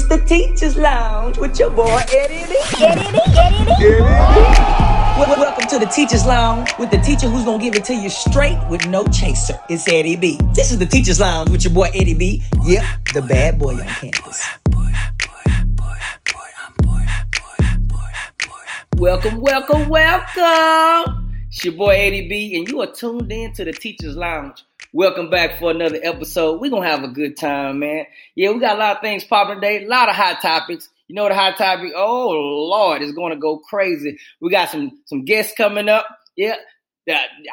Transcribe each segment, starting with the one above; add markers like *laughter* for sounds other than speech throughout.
It's the Teachers Lounge with your boy Eddie B. Eddie B. Eddie B. Wel- Welcome to the Teachers Lounge with the teacher who's gonna give it to you straight with no chaser. It's Eddie B. This is the Teachers Lounge with your boy Eddie B. Yep, the bad boy on campus. Welcome, welcome, welcome. It's your boy Eddie B, and you are tuned in to the Teachers Lounge. Welcome back for another episode. We're gonna have a good time, man. Yeah, we got a lot of things popping today, a lot of hot topics. You know the hot topic? Oh Lord, it's gonna go crazy. We got some some guests coming up. Yeah.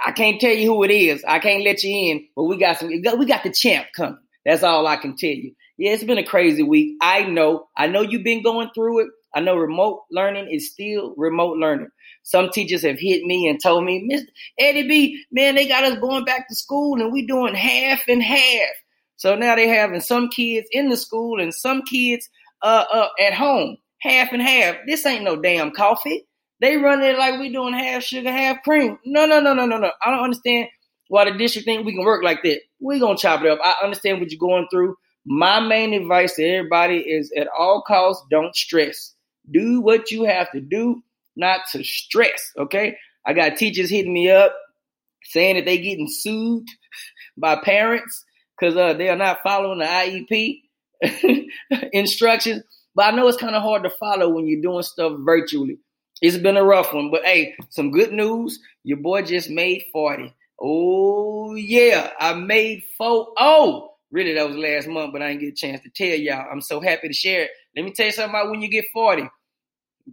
I can't tell you who it is. I can't let you in, but we got some we got the champ coming. That's all I can tell you. Yeah, it's been a crazy week. I know. I know you've been going through it. I know remote learning is still remote learning. Some teachers have hit me and told me, Mr. Eddie B, man, they got us going back to school and we doing half and half. So now they having some kids in the school and some kids uh, uh at home, half and half. This ain't no damn coffee. They run it like we doing half sugar, half cream. No, no, no, no, no, no. I don't understand why the district think we can work like that. We gonna chop it up. I understand what you're going through. My main advice to everybody is at all costs, don't stress. Do what you have to do, not to stress. Okay. I got teachers hitting me up saying that they getting sued *laughs* by parents because uh, they are not following the IEP *laughs* instructions. But I know it's kind of hard to follow when you're doing stuff virtually. It's been a rough one, but hey, some good news. Your boy just made 40. Oh, yeah, I made four. Oh, really, that was last month, but I didn't get a chance to tell y'all. I'm so happy to share it. Let me tell you something about when you get 40.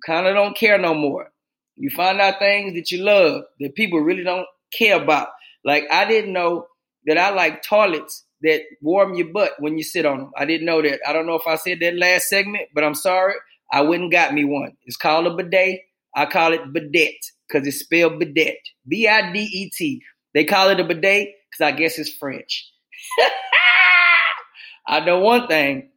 Kind of don't care no more. You find out things that you love that people really don't care about. Like, I didn't know that I like toilets that warm your butt when you sit on them. I didn't know that. I don't know if I said that last segment, but I'm sorry. I went and got me one. It's called a bidet. I call it bidet because it's spelled bidet. B I D E T. They call it a bidet because I guess it's French. *laughs* I know one thing.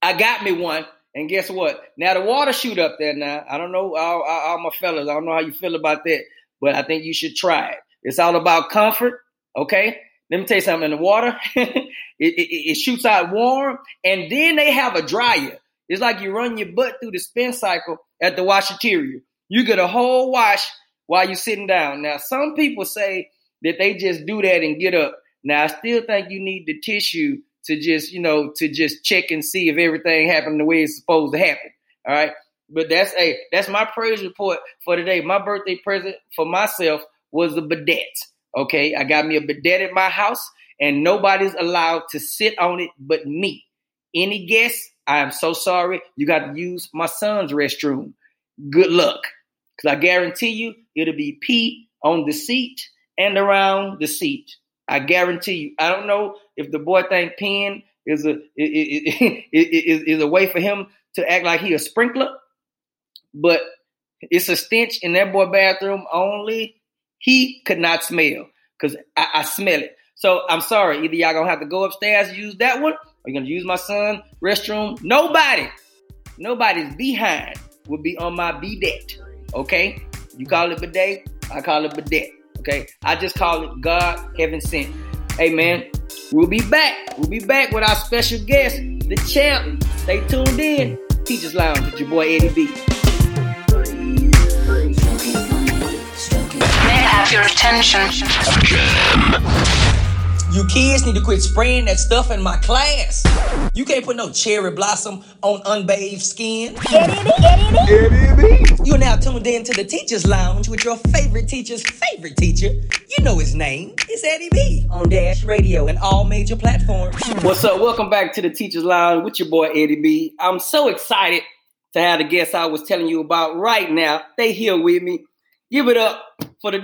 I got me one, and guess what? Now the water shoot up there. Now I don't know all, all, all my fellas. I don't know how you feel about that, but I think you should try it. It's all about comfort. Okay. Let me tell you something. In the water, *laughs* it, it, it shoots out warm, and then they have a dryer. It's like you run your butt through the spin cycle at the washateria. You get a whole wash while you're sitting down. Now, some people say that they just do that and get up. Now, I still think you need the tissue to just, you know, to just check and see if everything happened the way it's supposed to happen. All right. But that's a hey, that's my praise report for today. My birthday present for myself was a bidet. Okay. I got me a bidet at my house and nobody's allowed to sit on it but me. Any guests, I am so sorry. You got to use my son's restroom. Good luck. Because I guarantee you it'll be pee on the seat and around the seat. I guarantee you. I don't know if the boy think peeing is a is, *laughs* is, is a way for him to act like he a sprinkler, but it's a stench in that boy bathroom. Only he could not smell because I, I smell it. So I'm sorry. Either y'all gonna have to go upstairs and use that one, or you're gonna use my son restroom. Nobody, nobody's behind will be on my bidet. Okay, you call it bidet, I call it bidet. Okay, I just call it God heaven sent. Hey man, we'll be back. We'll be back with our special guest, the champ. Stay tuned in. Teachers Lounge with your boy Eddie B. May I have your attention? You kids need to quit spraying that stuff in my class. You can't put no cherry blossom on unbathed skin. Eddie B. Eddie B. You're now tuned in to the Teachers Lounge with your favorite teacher's favorite teacher. You know his name. It's Eddie B on Dash Radio and all major platforms. What's up? Welcome back to the Teachers Lounge with your boy Eddie B. I'm so excited to have the guests I was telling you about right now. They here with me. Give it up for the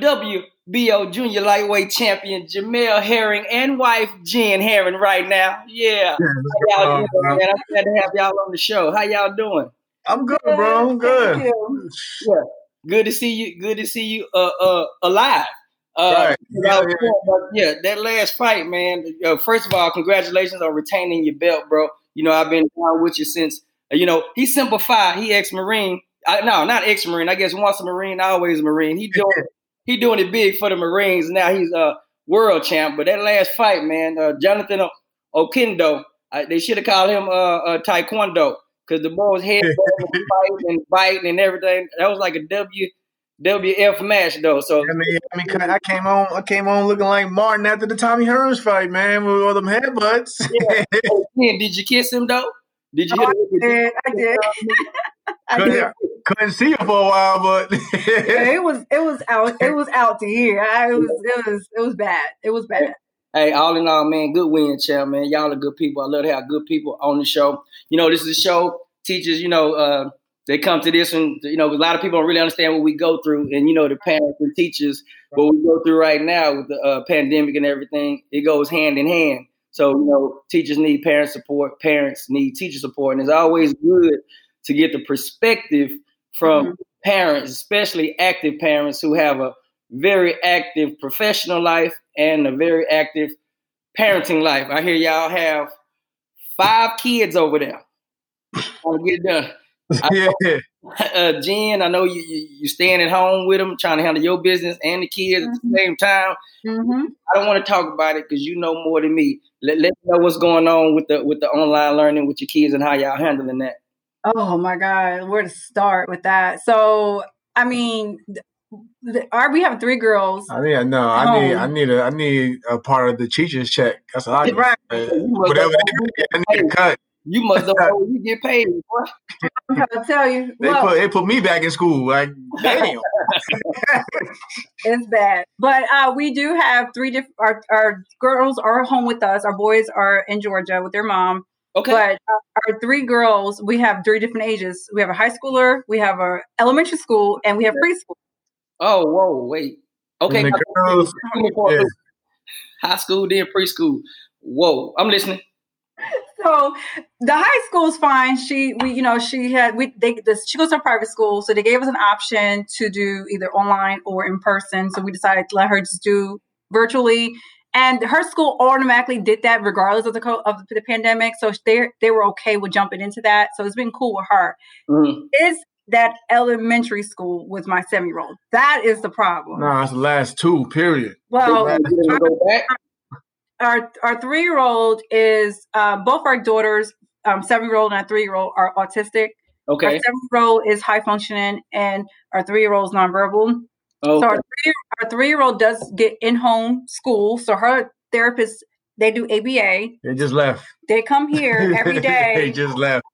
WBO Junior Lightweight Champion Jamel Herring and wife Jen Herring right now. Yeah. How y'all doing, man? I'm glad to have y'all on the show. How y'all doing? I'm good, bro. I'm good. Yeah. Good to see you. Good to see you uh, uh, alive. Uh, Right. you know, Yeah, but yeah, that last fight, man. Uh, first of all, congratulations on retaining your belt, bro. You know, I've been down with you since. uh, You know, he simplified. He ex-marine. No, not ex-marine. I guess once a marine, always a marine. He *laughs* doing he doing it big for the Marines. Now he's a world champ. But that last fight, man, uh, Jonathan O- Oquendo, uh, they should have called him uh, uh, Taekwondo. because the boys head *laughs* fighting and biting and everything. That was like a W WF match though. So I mean, I mean, I came on, I came on looking like Martin after the Tommy Hearns fight, man, with all them headbutts. yeah. Did you kiss him though? Did you? Oh, I did. I did. *laughs* I did. Couldn't, couldn't see you for a while, but *laughs* Yeah, it was it was out it was out to here. I, it was it was it was bad. It was bad. Hey, all in all, man, good win, champ, man. Y'all are good people. I love to have good people on the show. You know, this is a show. Teachers, you know, uh, they come to this and you know, a lot of people don't really understand what we go through, and you know, the parents and teachers, what we go through right now with the uh, pandemic and everything, it goes hand in hand. So you know, teachers need parent support, parents need teacher support, and it's always good to get the perspective from parents, especially active parents who have a very active professional life and a very active parenting life. I hear y'all have five kids over there. To get done. *laughs* yeah, Uh, Jen, I know you, you you staying at home with them, trying to handle your business and the kids at the same time. hmm I don't want to talk about it because you know more than me. Let, let me know what's going on with the with the online learning with your kids and how y'all handling that. Oh my God, where to start with that? So I mean, th- th- we have three girls. I mean, no, I need, I need a, I need a part of the teacher's check. That's what I need. Right. You must Whatever know- they, I need a cut. You must know how *laughs* you get paid. boy. I'm trying to tell you, They well, put, they put me back in school. Like, damn. *laughs* it's bad. But uh, we do have three different. Our, our girls are home with us. Our boys are in Georgia with their mom. Okay. But uh, our three girls, we have three different ages. We have a high schooler, we have a elementary school, and we have preschool. oh, whoa, wait. Okay. And the girls, *laughs* yeah. High school, then preschool. Whoa, I'm listening. *laughs* So the high school's fine. She, we, you know, she had we they this, she goes to a private school, so they gave us an option to do either online or in person. So we decided to let her just do virtually. And her school automatically did that regardless of the co- of the pandemic. So they they were okay with jumping into that. So it's been cool with her. Mhm. Is that elementary school with my seven year old? That is the problem. no, it's the last two, period. Well, They gonna go back? our our three year old is uh, both our daughters, um, seven year old and our three year old, are autistic. Our Okay. seven year old is high functioning, and our three year old is nonverbal. Oh, So our three our three year old does get in home school. So her therapist they do ABA. They just left. They come here every *laughs* day. they just left.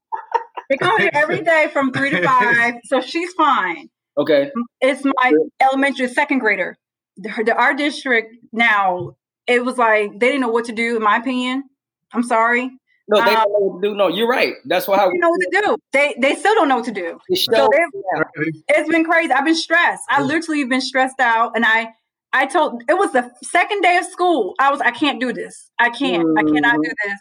they come here every day from three to five. So she's fine. okay. It's my elementary second grader. The- our district now, it was like they didn't know what to do. In my opinion, I'm sorry. No, they Um, don't know what to do. No, you're right. That's why They know what to do. They they still don't know what to do. So it's been crazy. I've been stressed. I literally been stressed out, and I I told it was the second day of school. I was I can't do this. I can't. I cannot do this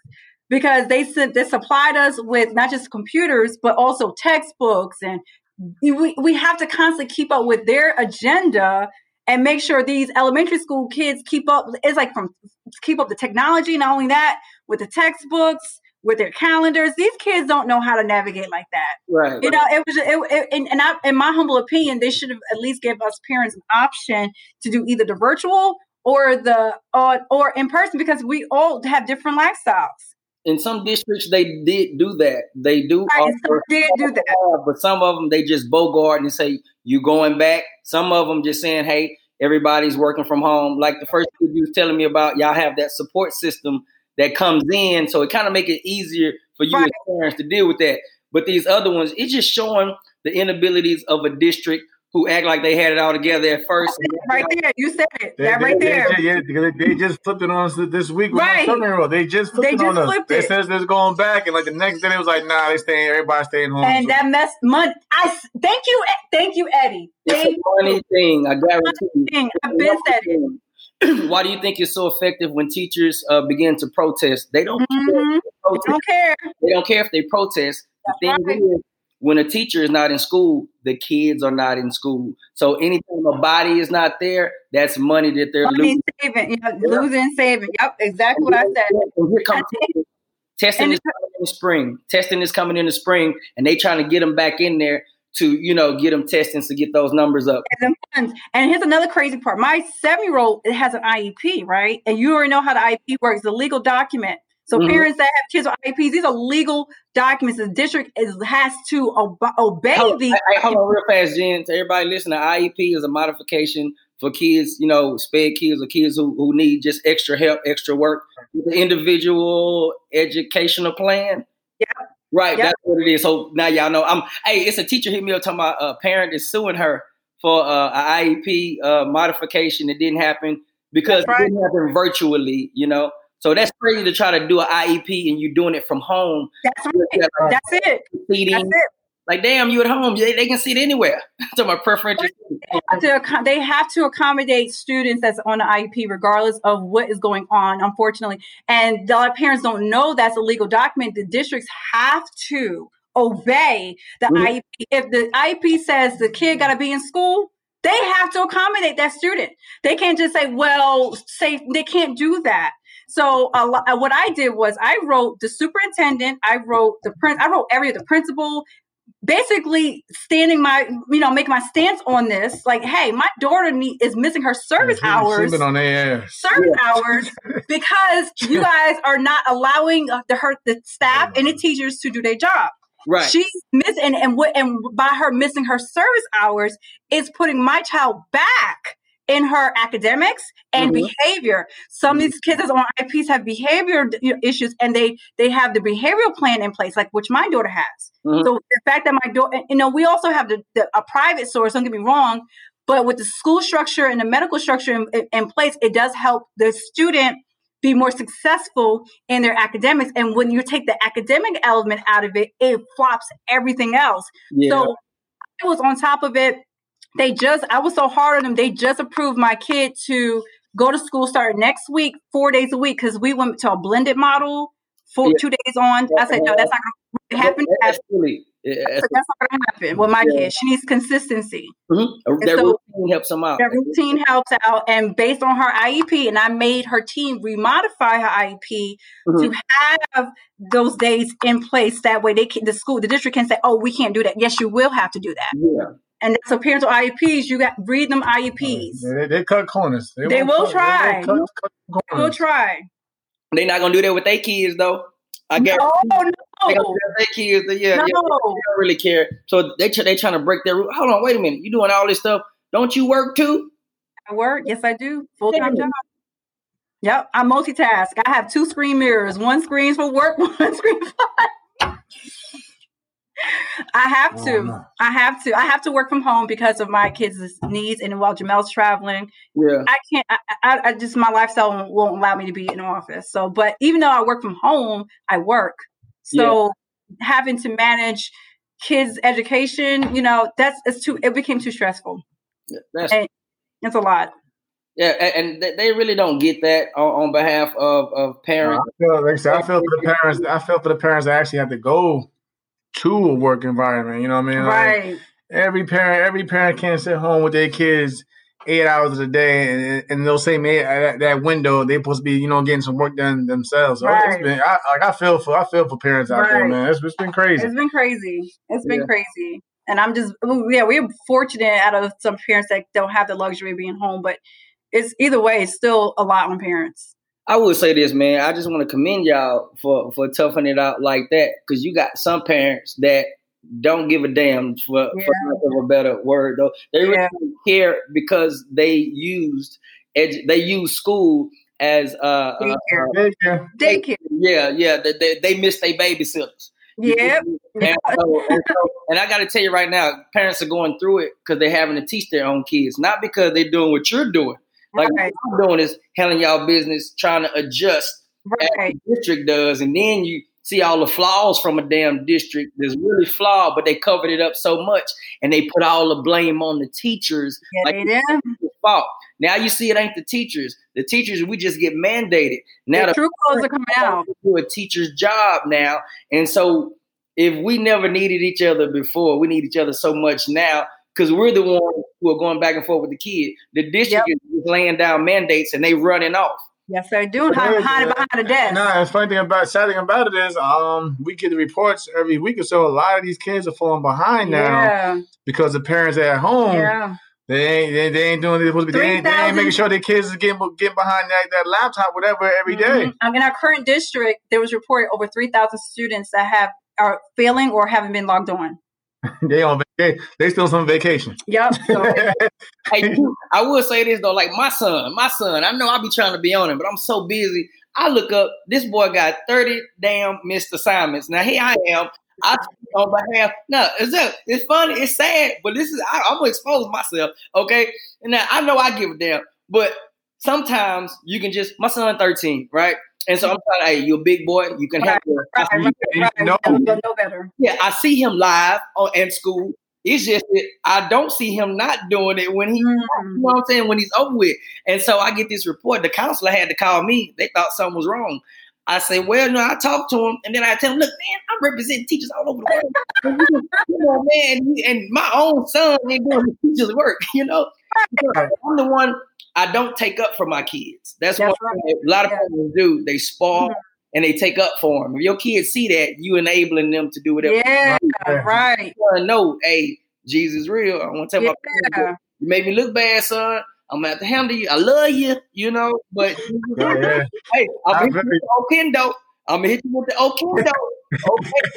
because they sent they supplied us with not just computers but also textbooks, and we we have to constantly keep up with their agenda and make sure these elementary school kids keep up. It's like from keep up the technology. Not only that, with the textbooks, with their calendars. These kids don't know how to navigate like that. Right. You know, it was it, it and, and I, in my humble opinion, they should have at least give us parents an option to do either the virtual or the uh, or in person because we all have different lifestyles. In some districts, they did do that. They do Right, and some offer, did do that. but some of them they just bogart and say you going back. Some of them just saying, "Hey, everybody's working from home." Like the first kid you was telling me about, y'all have that support system that comes in, so it kind of make it easier for you Right. as parents to deal with that. But these other ones, it's just showing the inabilities of a district who act like they had it all together at first. Right there, you said it. They, that they- right they there. ju- yeah, because they just flipped it on us this week with Right. my seven-year-old. They just flipped They it on just us. flipped They it. says they're going back, and like the next day, it was like, "Nah, they staying. Everybody staying home." And So- that mess, money. I thank you, thank you, Eddie. It's Thank a funny thing, I guarantee you. you. I've been said it. *clears throat* Why do you think it's so effective when teachers uh, begin to protest? They don't care. Mhm. if they protest. Don't care. They don't care if they protest. The That's thing right. is, when a teacher is not in school, the kids are not in school. So anytime a body is not there, that's money that they're Money losing. saving, you know, losing, saving. Yep, exactly what I said. And here comes I think- testing is coming in the spring. Testing is coming in the spring, and they trying to get them back in there to you know get them testing to get those numbers up. funds. And here's another crazy part. My seven year old has an IEP, right? And you already know how the IEP works, the legal document. So Mhm. parents that have kids with IEPs, these are legal documents. The district is has to ob- obey Hold, these. hey, hold on real fast, Jen. To everybody listening, the IEP is a modification for kids, you know, sped kids or kids who, who need just extra help, extra work. The individual educational plan. Right, Yeah. that's what it is. So now y'all know. I'm. Hey, it's a teacher hit me up talking about a parent is suing her for uh, a IEP uh, modification. that didn't happen because right. it didn't happen virtually. You know, so that's crazy to try to do an IEP and you're doing it from home. That's right. Like That's it. That's it. Like, damn, you at home. They, they can see it anywhere. *laughs* to my preferential. They have, to, they have to accommodate students that's on the IEP regardless of what is going on, unfortunately. And a lot of parents don't know that's a legal document. The districts have to obey the Mhm. IEP. If the IEP says the kid got to be in school, they have to accommodate that student. They can't just say, well, say they can't do that. So uh, what I did was I wrote the superintendent, I wrote the prin- I wrote every the principal, basically standing my you know making my stance on this. Like, hey, my daughter need, is missing her service hours been on their ass. service hours *laughs* because you guys are not allowing uh, the her the staff and the teachers to do their job. Right. She's missing and and what and by her missing her service hours is putting my child back in her academics and Mhm. behavior. Some of these kids that's on IEPs have behavior issues and they they have the behavioral plan in place, like which my daughter has. Mhm. So the fact that my daughter, you know, we also have the, the a private source. Don't get me wrong, but with the school structure and the medical structure in, in, in place, it does help the student be more successful in their academics. And when you take the academic element out of it, it flops everything else. yeah. So I was on top of it. They just, I was so hard on them. They just approved my kid to go to school start next week, four days a week, because we went to a blended model for Yeah. two days on. I said, no, that's not going to happen. Yeah, That's not going to happen with my Yeah. kid. She needs consistency. mhm. That so- routine helps them out. That routine helps out, and based on her IEP, and I made her team remodify her IEP Mhm. to have those days in place. That way, they can, the school, the district can say, "Oh, we can't do that." Yes, you will have to do that. Yeah. And so, parents with IEPs, you got read them IEPs. They, they cut corners. They won't will cut- try. They will cut, cut We'll try. They not gonna do that with their kids though. I guess Oh they gonna do no, that with their kids. Yeah, yeah. They no. don't really care. So they try- they trying to break their rule. Hold on, wait a minute. You doing all this stuff? Don't you work too? I work. Yes, I do. Full time job. Yep, I multitask. I have two screen mirrors. One screen's for work, *laughs* one screen for. *laughs* I have to. no. I have to. I have to work from home because of my kids' needs, and while Jamel's traveling, Yeah. I can't. I, I, I just my lifestyle won't, won't allow me to be in the office. So, but even though I work from home, I work. So having to manage kids' education, you know, that's it's too. It became too stressful. That's And- It's a lot. yeah, and, and they- they really don't get that on, on behalf of of I parents. feel, like I said, I feel for the parents. I feel for the parents that actually have to go to a work environment. You know what I mean? Like, right. every parent, every parent can't sit home with their kids eight hours a day, and, and those same eight uh, that, that window they're supposed to be, you know, getting some work done themselves. So Right. been, I, like I feel for, I feel for parents out there, man. It's, it's been crazy. It's been crazy. It's been Yeah. crazy. And I'm just, yeah, we're fortunate out of some parents that don't have the luxury of being home, but it's either way, it's still a lot on parents. I would say this, man. I just want to commend y'all for for toughing it out like that because you got some parents that don't give a damn for, Yeah. for lack of a better word though. They really Yeah. don't care because they used edu- they use school as uh, uh, Daycare. Yeah, yeah. Daycare. yeah yeah they, they, they miss their babysitters. Yeah. And, so, and, so, and I got to tell you right now, parents are going through it because they're having to teach their own kids, not because they're doing what you're doing. Like Right. what I'm doing is handling y'all business, trying to adjust Right. the district does, and then you see all the flaws from a damn district that's really flawed, but they covered it up so much, and they put all the blame on the teachers Yeah, like they fault. Now you see it ain't the teachers. The teachers we just get mandated. Now The the true colors are coming out. do a teacher's job now, and so if we never needed each other before, we need each other so much now because we're the ones who are going back and forth with the kid. The district is laying down mandates and they running off. Yes, they're doing hide, hide behind the desk. No, the funny thing about sad thing about it is, um, we get the reports every week or so. A lot of these kids are falling behind now because the parents are at home Yeah. They ain't they, they ain't doing it supposed to be. They ain't, they ain't making sure their kids is getting getting behind that, that laptop, whatever, every day. Mhm. Um, in our current district, there was reported over 3,000 students that have are failing or haven't been logged on. *laughs* They on vacation. They still on some vacation. Yep. So, *laughs* Hey, I will say this though, like my son, my son, I know I be trying to be on him, but I'm so busy. I look up, this boy got 30 damn missed assignments. Now here I am. I speak on behalf. No, it's that it's funny, it's sad, but this is I, I'm gonna expose myself, okay? And now I know I give a damn, but sometimes you can just my son 13, right? And so I'm like, hey, you're a big boy, you can have your right, right, right. You know better. yeah, I see him live on in school. It's just that I don't see him not doing it when he you Mhm. know what I'm saying? When he's over with. And so I get this report. The counselor had to call me. They thought something was wrong. I say, well, no, I talked to him, and then I tell him, look, man, I'm representing teachers all over the world. *laughs* you know, man, and my own son ain't doing the teacher's work, *laughs* you know? I'm the one I don't take up for my kids. That's, That's what right. a lot of Yeah. people do. They spoil Mhm. and they take up for them. If your kids see that, you enabling them to do whatever. Yeah, Yeah. right. You wanna know, hey, Jesus real. I want to tell my Yeah. you make me look bad, son. I'm gonna have to handle you. I love you, you know, but Yeah, yeah. *laughs* hey, I'm I gonna hit you really- with the Oquendo. I'm gonna hit you with the Oquendo.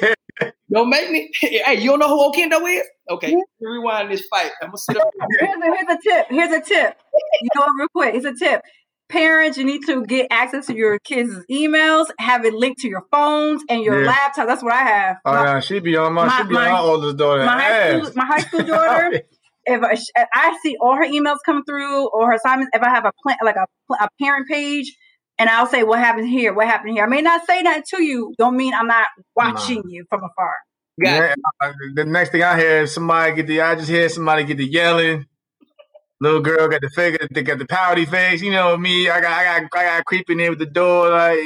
Okay. *laughs* don't make me. Hey, you don't know who Oquendo is? Okay, rewind this fight. I'm gonna sit up. Here's a, here's a tip. Here's a tip. You know what, real quick. It's a tip. Parents, you need to get access to your kids' emails, have it linked to your phones and your Yeah. laptop. That's what I have. Oh, My- yeah, she be on my, My- she be on my- my oldest daughter. my high school, my high school daughter, *laughs* if I, sh- I see all her emails come through or her assignments, if I have a plan, like a, a parent page, and I'll say what happened here, what happened here. I may not say that to you, don't mean I'm not watching you from afar. Got Yeah, uh, the next thing I hear is somebody get the. I just hear somebody get the yelling. Little girl got the figure. They got the pouty face. You know me. I got. I got. I got creeping in with the door. Like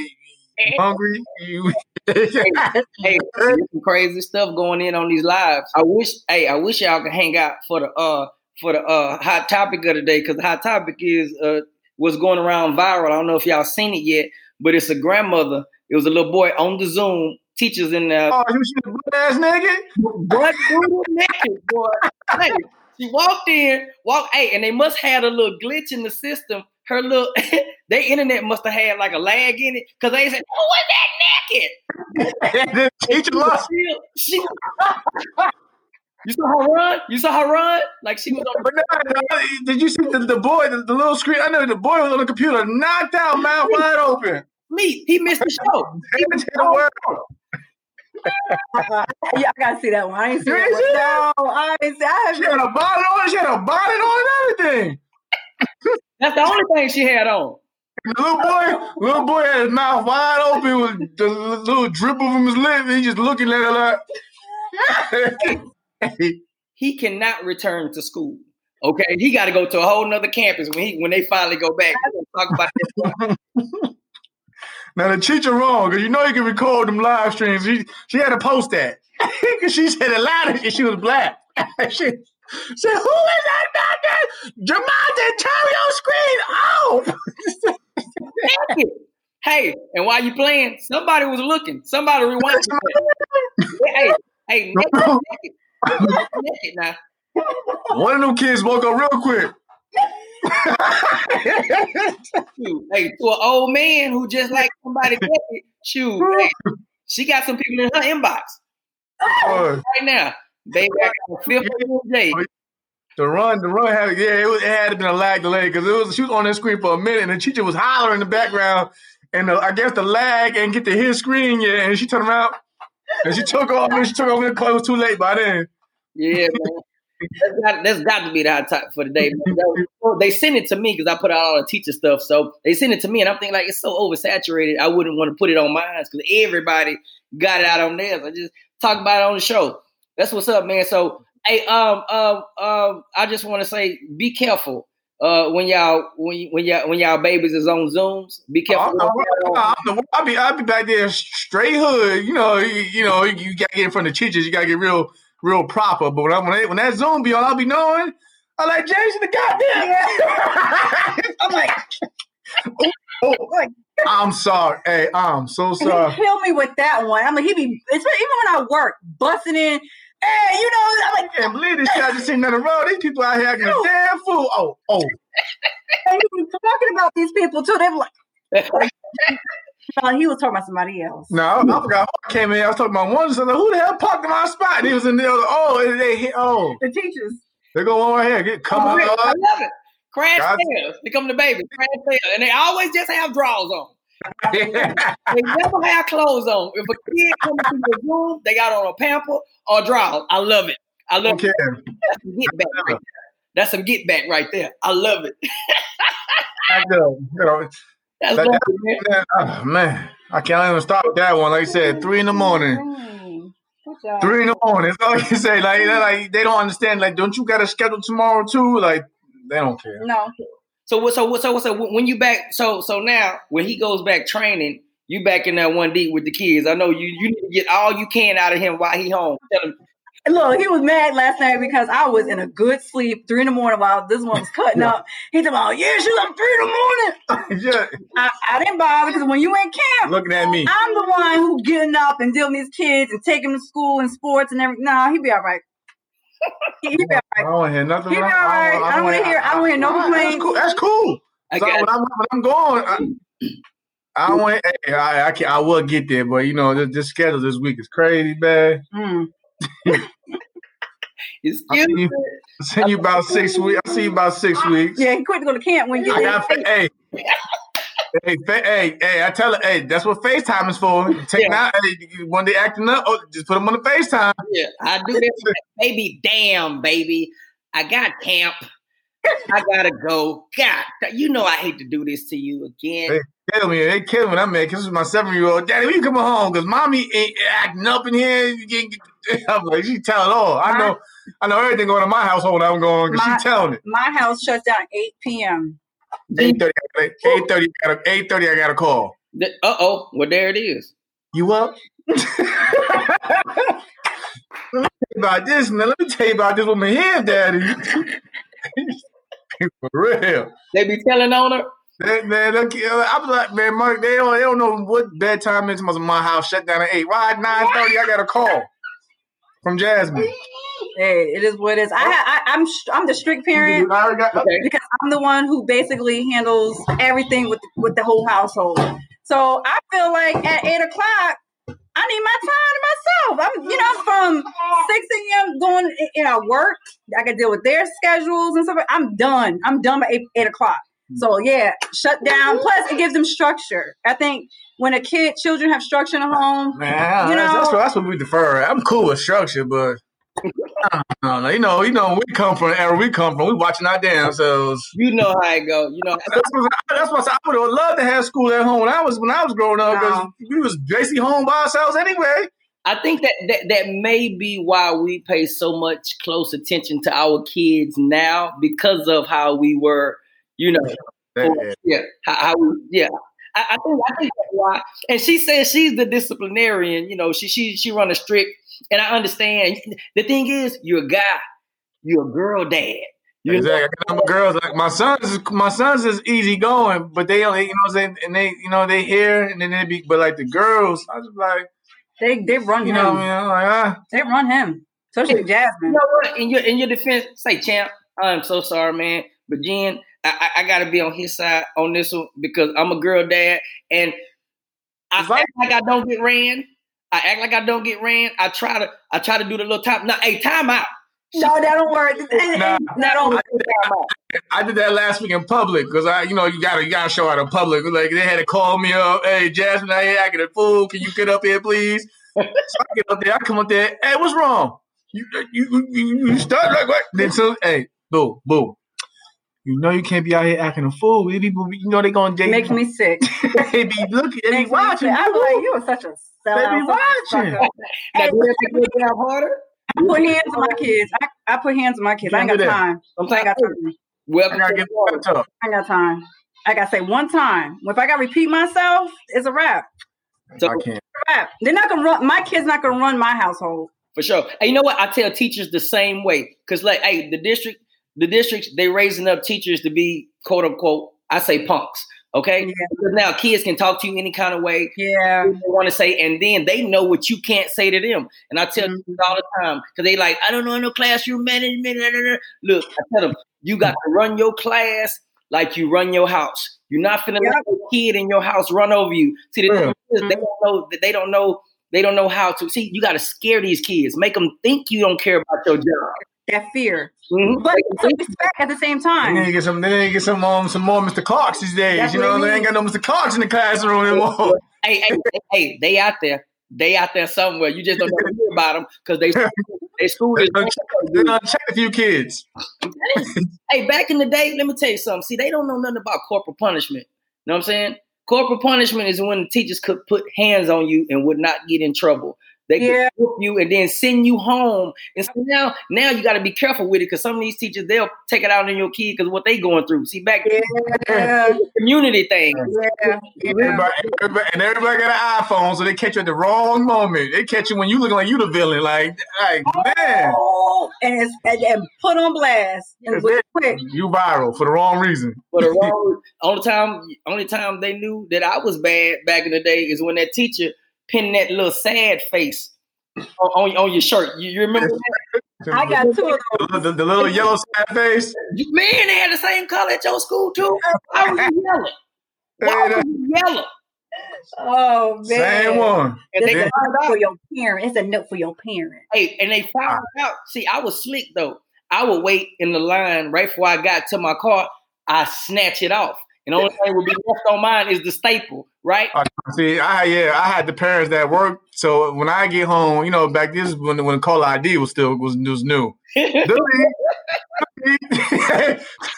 hungry. You. *laughs* hey, there's some crazy stuff going in on these lives. I wish, hey, I wish y'all could hang out for the uh for the uh hot topic of the day because the hot topic is uh what's going around viral. I don't know if y'all seen it yet, but it's a grandmother. It was a little boy on the Zoom. Teachers in there. oh, you the butt ass nigga? Dude naked, boy? Hey, she walked in, walked, hey, and they must have had a little glitch in the system. Her little, *laughs* their internet must have had like a lag in it because they said, "Who was that naked?" *laughs* the teacher lost. She, she, you saw her run. You saw her run like she was on. But no, no, did you see the, the boy, the, the little screen? I know the boy was on the computer, knocked out, mouth wide open. Me, he missed the show. He Into missed the world. yeah, I gotta see that one. I ain't see You that ain't one. see that? No, I ain't see. I She had a bonnet on. She had a bonnet on and everything. That's the only thing she had on. The little boy, little boy had his mouth wide open with the little dribble from his lip. He just looking at her like. *laughs* *laughs* *laughs* He cannot return to school. Okay, he got to go to a whole nother campus when he when they finally go back. Talk about this. *laughs* now the teacher wrong because you know you can record them live streams. She she had to post that *laughs* because she said it loud and she was black. she said, "Who is that doctor? Jamonte, turn your screen off." Hey, and while you playing, somebody was looking. Somebody rewind. hey, hey, naked, naked. One of them kids woke up real quick. Shoot, Hey, to an old man who just like somebody naked. Shoot, she got some people in her inbox right now. I got a fifth day. Oh, the run, the run had yeah, it, was, it had been a lag delay because it was she was on that screen for a minute and the teacher was hollering in the background and the, I guess the lag and get to his screen yeah, and she turned around and she took off and she took off and it was too late by then. Yeah, man. That's got, that's got to be the hot topic for the day. They sent it to me because I put out all the teacher stuff. So they sent it to me, and I'm thinking like it's so oversaturated. I wouldn't want to put it on mine because everybody got it out on theirs. I just talk about it on the show. That's what's up, man. So hey, um, um, um, I just want to say, be careful. Uh, when y'all when when y'all when y'all babies is on Zooms, be careful. I'm the- I'm the- I'll be I'll be back there straight hood. You know, you, you know, you gotta get in front of the teachers. You gotta get real real proper. But when I, when, they, when that Zoom be on, I'll be knowing. I'm like Jason, the goddamn. *laughs* I'm like, *laughs* oh, oh, I'm sorry. Hey, I'm so He sorry. killed me with that one. I mean, he be, especially even when I work, busting in Hey, you know, I'm like, I can't believe this shit I just seen on the road. These people out here acting a damn fool. Oh, oh. and he was talking about these people too. They were like, *laughs* no, he was talking about somebody else. No, I, I forgot who I came in. I was talking about one. So like, who the hell parked in my spot? And he was in the other. Oh, and they hit. Oh, The teachers. they go one right here. Get come Oh, on. I love it. Crash God. sales. They come to baby. Crash sales. And they always just have drawers on. They *laughs* never have clothes on. If a kid comes into the room, they got on a pamper or drawers. I love it. I love okay. it. That's some get back right there. That's some get back right there. I love it. I know. You know, That's that- love it, man. that- oh, man, I can't even stop that one. Like I said, three in the morning. Three in the morning. It's all you say. Like, like they don't understand. Like, don't you got a schedule tomorrow too? Like, they don't care. No. So what? So what? So what? So when you back? So so now when he goes back training, you back in that one deep with the kids. I know you. You need to get all you can out of him while he home. Tell him Look, he was mad last night because I was in a good sleep, three in the morning while this one was cutting up. He said, "Oh yeah, she's up three in the morning." *laughs* yeah, I, I didn't bother because when you in camp, looking at me. I'm the one who getting up and dealing with these kids and taking them to school and sports and everything. Nah, he'd be all right. He, he be I don't want to hear nothing. He be all wrong. right. I don't wanna hear- I don't wanna hear no complaints. That's cool. That's cool. I so when I'm, when I'm going, I, I don't want. Hey, I, I can. I will get there, but you know, this, this schedule this week is crazy, man. *laughs* Mm. excuse see me. you, see you about six weeks. I see you about six weeks. Yeah, he quit to go to camp when you I get got. Hey, hey, fa- hey, hey! I tell her, hey, that's what FaceTime is for. Take Yeah. out hey, when they acting up, oh, just put them on the FaceTime. Yeah, I do that. baby, damn, baby. I got camp. I gotta go. God, you know I hate to do this to you again. Hey. Kill me, they kill me. I'm man. This is my seven year old. Daddy, we you coming home? Because mommy ain't acting up in here. You get- *laughs* I'm like, she tell it all. I know, I know everything going on in my household. I'm going. 'cause My- she telling it. my house shuts down 8 p.m. Eight thirty. Eight thirty. Eight thirty. I got a call. Uh oh, well there it is. You up? *laughs* Let me tell you about this, man. Let me tell you about this woman here, Daddy. *laughs* For real. They be telling on her. They, man, look, I was like, man, Mark, they don't, they don't know what bedtime is. My my house shut down at eight. Why at nine thirty? I got a call from Jasmine. Hey, it is what it is. I, I I'm I'm the strict parent. I already got- Okay. because I'm the one who basically handles everything with with the whole household. So I feel like at eight o'clock, I need my time to myself. I'm, you know, from six a.m. going, you know, work. I can deal with their schedules and stuff. I'm done. I'm done by eight, eight o'clock. So yeah, shut down. Plus, it gives them structure. I think when a kid, children have structure in a home. Man, You that's, know- that's, what, that's what we defer. I'm cool with structure, but I don't you know, you know, we come from the era we come from. We watching our damn selves. You know how it go. You know. That's what, that's what I would have loved to have school at home when I was when I was growing up because No. we was basically home by ourselves anyway. I think that, that that may be why we pay so much close attention to our kids now because of how we were, you know, yeah, how, how we, yeah. I, I think I think that's why. And she says she's the disciplinarian. You know, she she she run a strict, and I understand. The thing is, you're a guy, you're a girl dad. You know? Exactly. I got girls like my sons. Is, my sons is easy going, but they only you know what I'm saying, and they you know they hear and then they be, but like the girls, I was like, They they run you him. know, what I mean, like ah, They run him, especially Jasmine. You know what? In your in your defense, say champ. I'm so sorry, man. But Jen, I, I, I got to be on his side on this one because I'm a girl dad, and I It's like- act like I don't get ran. I act like I don't get ran. I try to I try to do the little time. Now, hey, time out. No, that don't work. Nah. That don't work. Time out. I did that last week in public because I, you know, you gotta you gotta show out in public. Like they had to call me up, hey Jasmine, I ain't acting a fool. Can you get up here, please? so I get up there. I come up there. Hey, what's wrong? You you you, you start like what? Then so hey, boo boo. You know you can't be out here acting a fool. These People, you know they gonna Makes me sick. *laughs* they be looking, they be Makes me watching. I'm like, you are such a They be watching. Hey, you have to get down harder? I put hands on my kids. I, I put hands on my kids. I ain't got that. time. I Sometimes ain't got time. I welcome gotta get the world. I ain't got time. I gotta say one time. If I gotta repeat myself, it's a wrap. So- I can't. Wrap. They're not gonna run. My kids not gonna run my household. For sure. And you know what? I tell teachers the same way. Cause like, hey, the district, the districts, they raising up teachers to be quote unquote, I say punks. Okay, Yeah. because now kids can talk to you any kind of way Yeah. they want to say, and then they know what you can't say to them. And I tell Mhm. them all the time because they like, I don't know no classroom management. da, da, da." Look, I tell them you got to run your class like you run your house. You're not finna let a kid in your house run over you. See, the Yeah. thing is, they don't know that they don't know they don't know how to. See, you got to scare these kids, make them think you don't care about your job. That fear. Mhm. But some respect at the same They need time. to get some. They need to get some um, some more Mr. Clarks these days. That's you what know, it they ain't got no Mr. Clarks in the classroom anymore. *laughs* hey, hey, hey, hey, they out there. They out there somewhere. You just don't know hear about them because they they school is done, they done checked a few kids. hey, back in the day, let me tell you something. See, they don't know nothing about corporal punishment. You know what I'm saying? Corporal punishment is when the teachers could put hands on you and would not get in trouble. They could Yeah. whoop you and then send you home. And so now, now you got to be careful with it because some of these teachers they'll take it out on your kid because what they going through. See, back then, Yeah. *laughs* community thing. Yeah. yeah. Everybody, everybody, and everybody got an iPhone, so they catch you at the wrong moment. They catch you when you looking like you the villain. Like, like man, Oh, and, and, and put on blast. And That's with it. quick. you viral for the wrong reason. But the *laughs* wrong, only time, only time they knew that I was bad back in the day is when that teacher pinned that little sad face on, on, on your shirt. You, you remember that? I got two of those. the, the, the little yellow sad face. You- Man, they had the same color at your school too. *laughs* Why was you yellow? Why was you yellow? Oh man. Same one. And they It's a found note for your parent. It's a note for your parent. Hey, and they found ah. out. See, I was slick though. I would wait in the line right before I got to my car. I snatch it off, and the only thing would be left on mine is the staple, right? Uh, See, I yeah, I had the parents that worked. So when I get home, you know, back this is when when caller ID was still was, was new. *laughs* Shoot, *laughs*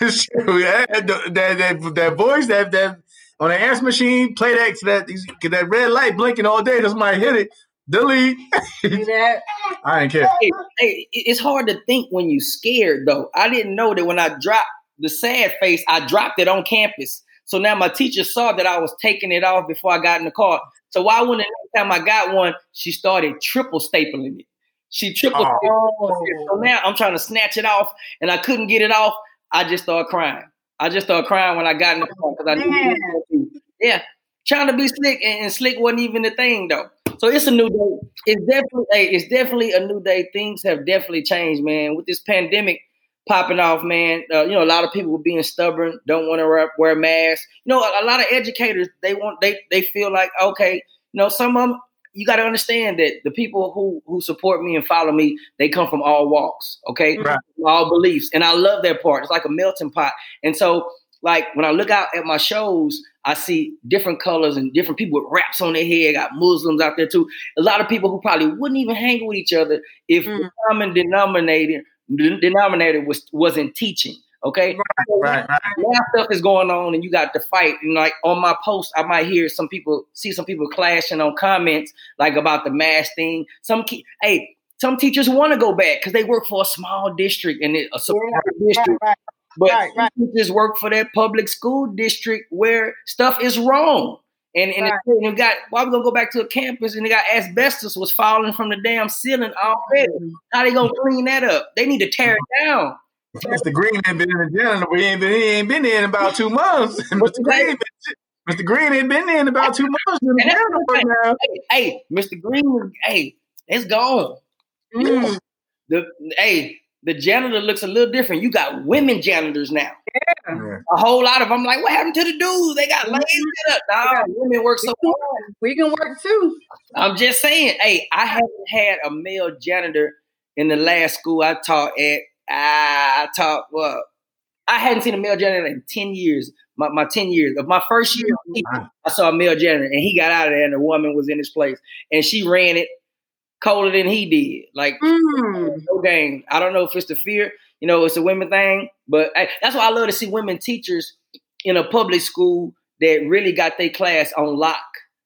that, that, that, that voice that that on the answer machine play that that that red light blinking all day. Just my hit it. Delete. See that? *laughs* I ain't care. hey, hey, it's hard to think when you scared though. I didn't know that when I dropped the sad face, I dropped it on campus. So now my teacher saw that I was taking it off before I got in the car. So why when the next time I got one, she started triple stapling it. She triple Oh. stapled it. So now I'm trying to snatch it off and I couldn't get it off. I just started crying. I just started crying when I got in the car because I knew Man. yeah, trying to be slick and, and slick wasn't even the thing though. So it's a new day. It's definitely, hey, it's definitely a new day. Things have definitely changed, man. With this pandemic popping off, man. Uh, you know, a lot of people being stubborn, don't want to wear, wear masks. You know, a, a lot of educators they want they they feel like okay, you know, some of them. You got to understand that the people who who support me and follow me, they come from all walks, okay, Right. all beliefs, and I love their part. It's like a melting pot, and so like when I look out at my shows, I see different colors and different people with wraps on their head. Got Muslims out there too. A lot of people who probably wouldn't even hang with each other if the Mm. common denominator den- denominator was wasn't teaching. Okay, Right, right. now stuff is going on and you got to fight. And like on my post, I might hear some people see some people clashing on comments like about the mask thing. Some key, hey, some teachers want to go back because they work for a small district and a support Right, district. right. But Right, right. teachers work for that public school district where stuff is wrong. And and, Right. it, and it got why we gonna go back to a campus and they got asbestos was falling from the damn ceiling already. How they gonna clean that up? They need to tear it down. Mr. Green ain't been in the jail, but he ain't been he ain't been there in about two months. Mr. Green, ain't been, Mr. Green ain't been in about two months. In the And jail right now. Hey, hey, Mr. Green, hey, it's gone. Mm. The hey, the janitor looks a little different. You got women janitors now. Yeah. A whole lot of them. I'm like, what happened to the dudes? They got laid mm-hmm. up. Nah, women work so hard. We can work too. I'm just saying, hey, I haven't had a male janitor in the last school I taught at. Ah, I taught well, I hadn't seen a male janitor in 10 years. My, my 10 years of my first year, of I saw a male janitor and he got out of there and the woman was in his place and she ran it colder than he did. Like Mm. no game. I don't know if it's the fear, you know, it's a women thing, but I, that's why I love to see women teachers in a public school that really got their class on lock.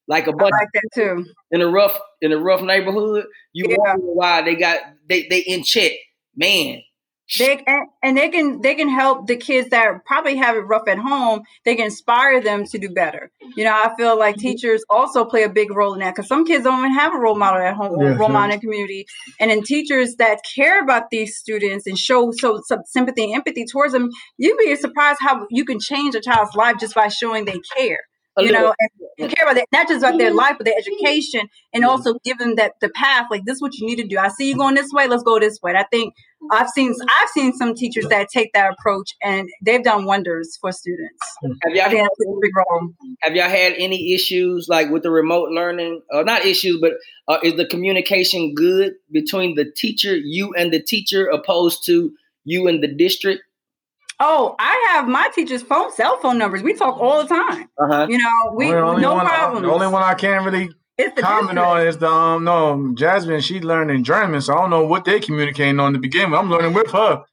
Like a bunch like that too. in a rough in a rough neighborhood, you Yeah. wonder why they got they they in check. Man, they and, and they can they can help the kids that probably have it rough at home. They can inspire them to do better. You know i feel like Mm-hmm. teachers also play a big role in that because some kids don't even have a role model at home or Yeah, role model in the community. And then teachers that care about these students and show so some sympathy and empathy towards them you'd be surprised how you can change a child's life just by showing they care A you little- know, and and care about that, not just about their mm-hmm. life, but their education, and mm-hmm. also give them that the path. Like this, is what you need to do. I see you mm-hmm. going this way. Let's go this way. And I think I've seen I've seen some teachers that take that approach, and they've done wonders for students. have y'all I think that's a big role. have y'all had any issues like with the remote learning or not issues but uh, is the communication good between the teacher you and the teacher opposed to you and the district Oh, I have my teacher's phone, cell phone numbers. We talk all the time. uh-huh You know, we only no problem. The only one I can't really it's the comment on is the um no Jasmine. She learning German, so I don't know what they communicating on to begin with. I'm learning with her.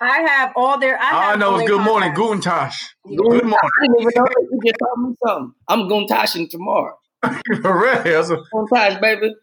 I, have all their. I, all I know all is good morning, contacts. guten Tag. Good morning. I didn't even know that. You just told me something. I'm going to Tashin tomorrow. *laughs* For real. So, baby.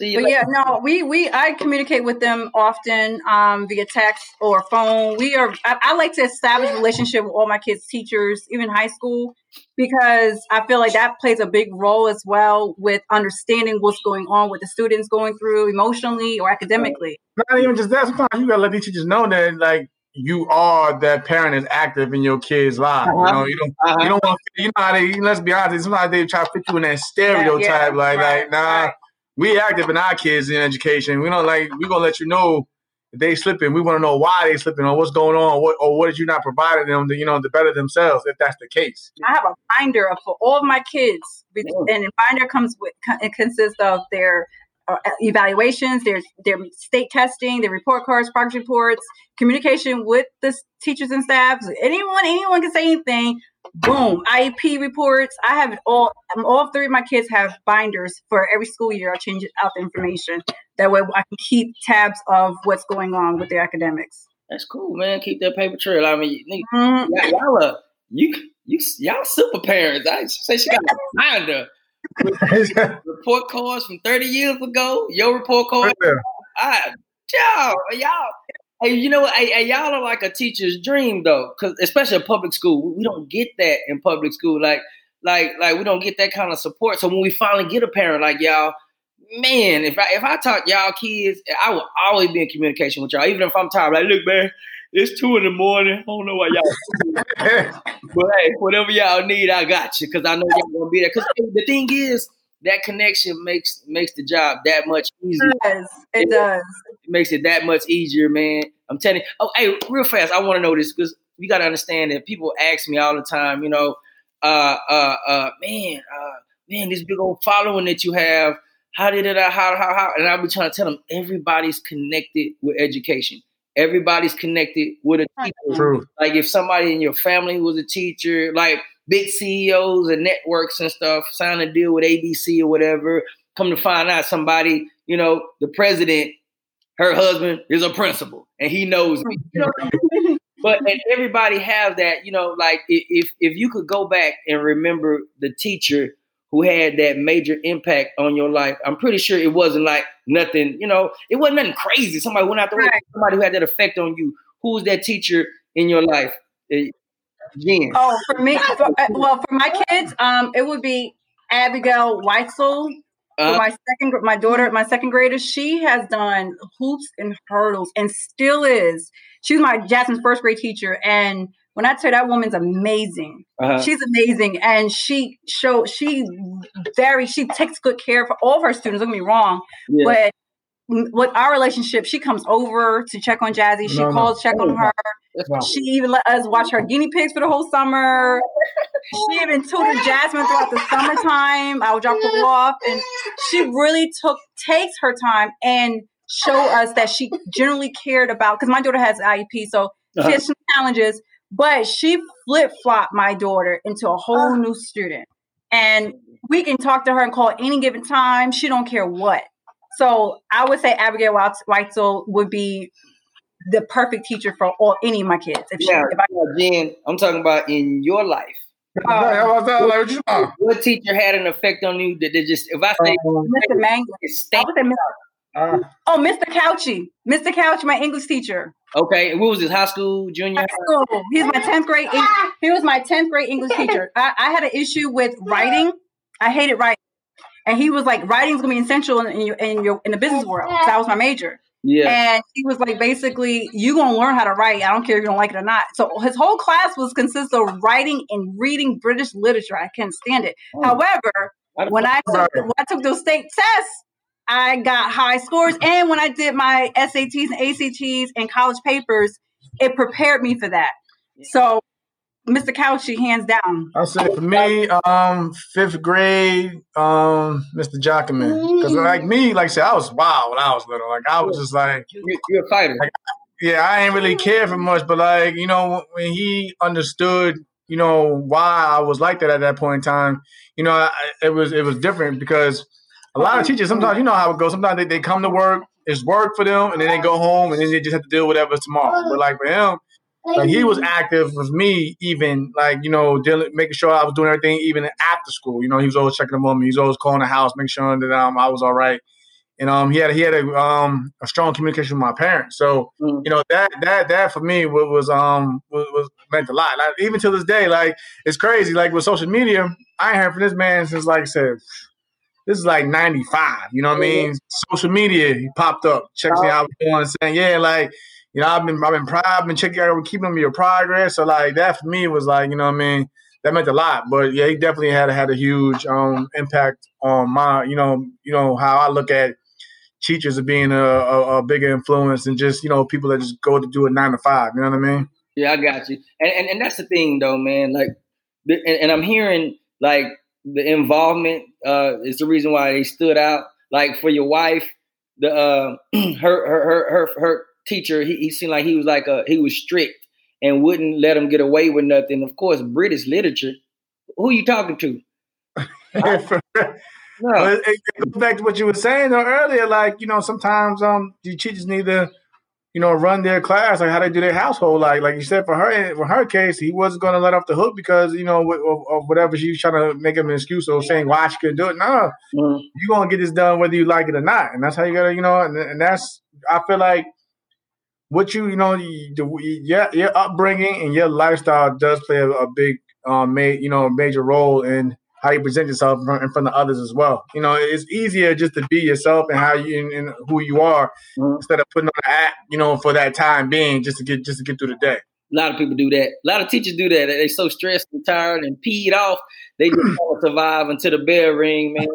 See you But later. yeah, no, we we I communicate with them often um, via text or phone. We are I, I like to establish a relationship with all my kids' teachers, even high school, because I feel like that plays a big role as well with understanding what's going on with the students going through emotionally or academically. not even just that. Sometimes you gotta let these teachers know that like you are that parent is active in your kids' lives. You Uh-huh. know, you don't Uh-huh. you don't want you know how they let's be honest, sometimes they try to put you in that stereotype, like right, like nah, right. We active in our kids in education. We don't like we gonna let you know if they slipping. We wanna know why they slipping or what's going on, what or what did you not provide them to, you know, to better themselves if that's the case. I have a binder for all of my kids, and the binder comes with it consists of their evaluations, there's their state testing, their report cards, progress reports, communication with the teachers and staff. Anyone anyone can say anything. Boom, IEP reports. I have all. um, All three of my kids have binders for every school year. I change out the information that way I can keep tabs of what's going on with their academics. That's cool, man. Keep that paper trail. I mean, Mhm. y'all, y'all are you you y'all super parents. I say she got a binder. Report cards from 30 years ago. Your report card. I, y'all, y'all. Hey, you know what? Hey, hey, y'all are like a teacher's dream, though, because especially in public school, we don't get that in public school. Like, like, like we don't get that kind of support. So when we finally get a parent like y'all, man, if I if I taught y'all kids, I will always be in communication with y'all, even if I'm tired. Like, look, man, it's two in the morning. I don't know why y'all. *laughs* But hey, whatever y'all need, I got you because I know y'all gonna be there. Because the thing is, that connection makes makes the job that much easier. It does. It does. It makes it that much easier, man. I'm telling you. Oh, hey, real fast, I want to know this because you got to understand that people ask me all the time. You know, uh, uh, uh, man, uh, man, this big old following that you have. How did it? How how how? And I'll be trying to tell them everybody's connected with education. Everybody's connected with a teacher. True. Like if somebody in your family was a teacher, like big CEOs and networks and stuff, sign a deal with ABC or whatever. Come to find out, somebody, you know, the president, her husband is a principal, and he knows me. You know, *laughs* but and everybody have that, you know, like if if you could go back and remember the teacher who had that major impact on your life, I'm pretty sure it wasn't like nothing, you know, it wasn't nothing crazy. Somebody went out the way, somebody who had that effect on you. Who was that teacher in your life? Eh, Jen. Oh, for me, for, uh, well, for my kids, um, it would be Abigail Weitzel. Uh, my second, my daughter, my second grader, she has done hoops and hurdles, and still is. She was my Jasmine's first grade teacher, and when I tell you that woman's amazing, uh-huh. she's amazing, and she show she very she takes good care for all of her students. Don't get me wrong, yeah. but with our relationship, she comes over to check on Jazzy. She No, no. calls, check on her. Wow. She even let us watch her guinea pigs for the whole summer. She even tutored Jasmine throughout the summertime. I would drop her off, and she really took takes her time and show us that she generally cared about. Because my daughter has IEP, so she Uh-huh. has some challenges, but she flip flopped my daughter into a whole new student, and we can talk to her and call at any given time. She don't care what. So I would say Abigail Weitzel would be the perfect teacher for all any of my kids. If she, Now, if I, now, Jen, I'm talking about in your life. How was that? Like, what? What teacher had an effect on you that they just, if I say uh-huh. Mr. Mangley, it's I stamp, would say Mr. Uh, Oh, Mr. Couchy. Mr. Couch, my English teacher. Okay, and what was his High school, junior? High school. He's my 10th grade. Eng- He was my 10th grade English *laughs* teacher. I, I had an issue with writing. I hated writing. And he was like, writing's gonna be essential in, in your in your in the business world. 'cause that was my major. Yeah. And he was like, basically, you're gonna learn how to write. I don't care if you don't like it or not. So his whole class was consist of writing and reading British literature. I can't stand it. Oh. However, I- when I took when I took those state tests, I got high scores. And when I did my SATs and ACTs and college papers, it prepared me for that. So, Mr. Couchy, hands down. I'll say for me, um, fifth grade, um, Mr. Jockman. Because like me, like I said, I was wild when I was little. Like I was just like, You're, you're a fighter. yeah, I ain't really care for much, but like, you know, when he understood, you know, why I was like that at that point in time, you know, I, it was it was different because a lot of teachers sometimes you know how it goes. Sometimes they, they come to work, it's work for them, and then they go home and then they just have to deal with whatever's tomorrow. But like for him, like he was active with me, even like you know, dealing, making sure I was doing everything even after school. You know, he was always checking them on me. He was always calling the house, making sure that um I was all right. And um he had he had a um a strong communication with my parents. So Mm. you know that that that for me was, was um was, was meant a lot. Like, even to this day, like it's crazy. Like with social media, I ain't heard from this man since like I said. This is like '95, you know what I mean? Social media, he popped up, checks me out, doing, saying, "Yeah, like you know, I've been I've been proud, I've been checking out, keeping up your progress. So like that for me was like, you know what I mean? That meant a lot. But yeah, he definitely had had a huge um impact on my, you know, you know, how I look at teachers as being a, a, a bigger influence than just, you know, people that just go to do a nine to five. You know what I mean? Yeah, I got you. And and, and that's the thing though, man. Like and, and I'm hearing like the involvement uh is the reason why they stood out. Like for your wife, the uh *clears throat* her her her her, her teacher, he, he seemed like he was like a he was strict and wouldn't let him get away with nothing. Of course, British literature. Who you talking to? *laughs* No. It goes back to what you were saying earlier. Like you know, sometimes um the teachers need to, you know, run their class like how they do their household. Like like you said for her for her case, he wasn't going to let off the hook because you know of, of whatever she was trying to make him an excuse or saying why she couldn't do it. No, Mhm. you gonna get this done whether you like it or not, and that's how you gotta you know. And, and that's I feel like what you you know you, the- your your upbringing and your lifestyle does play a, a big um ma- you know major role in how you present yourself in front, in front of others as well. You know, it's easier just to be yourself and how you and, and who you are Mhm. instead of putting on an act, you know, for that time being just to get just to get through the day. A lot of people do that. A lot of teachers do that. They're so stressed and tired and peed off. They just *clears throat* want to survive until the bell ring, man.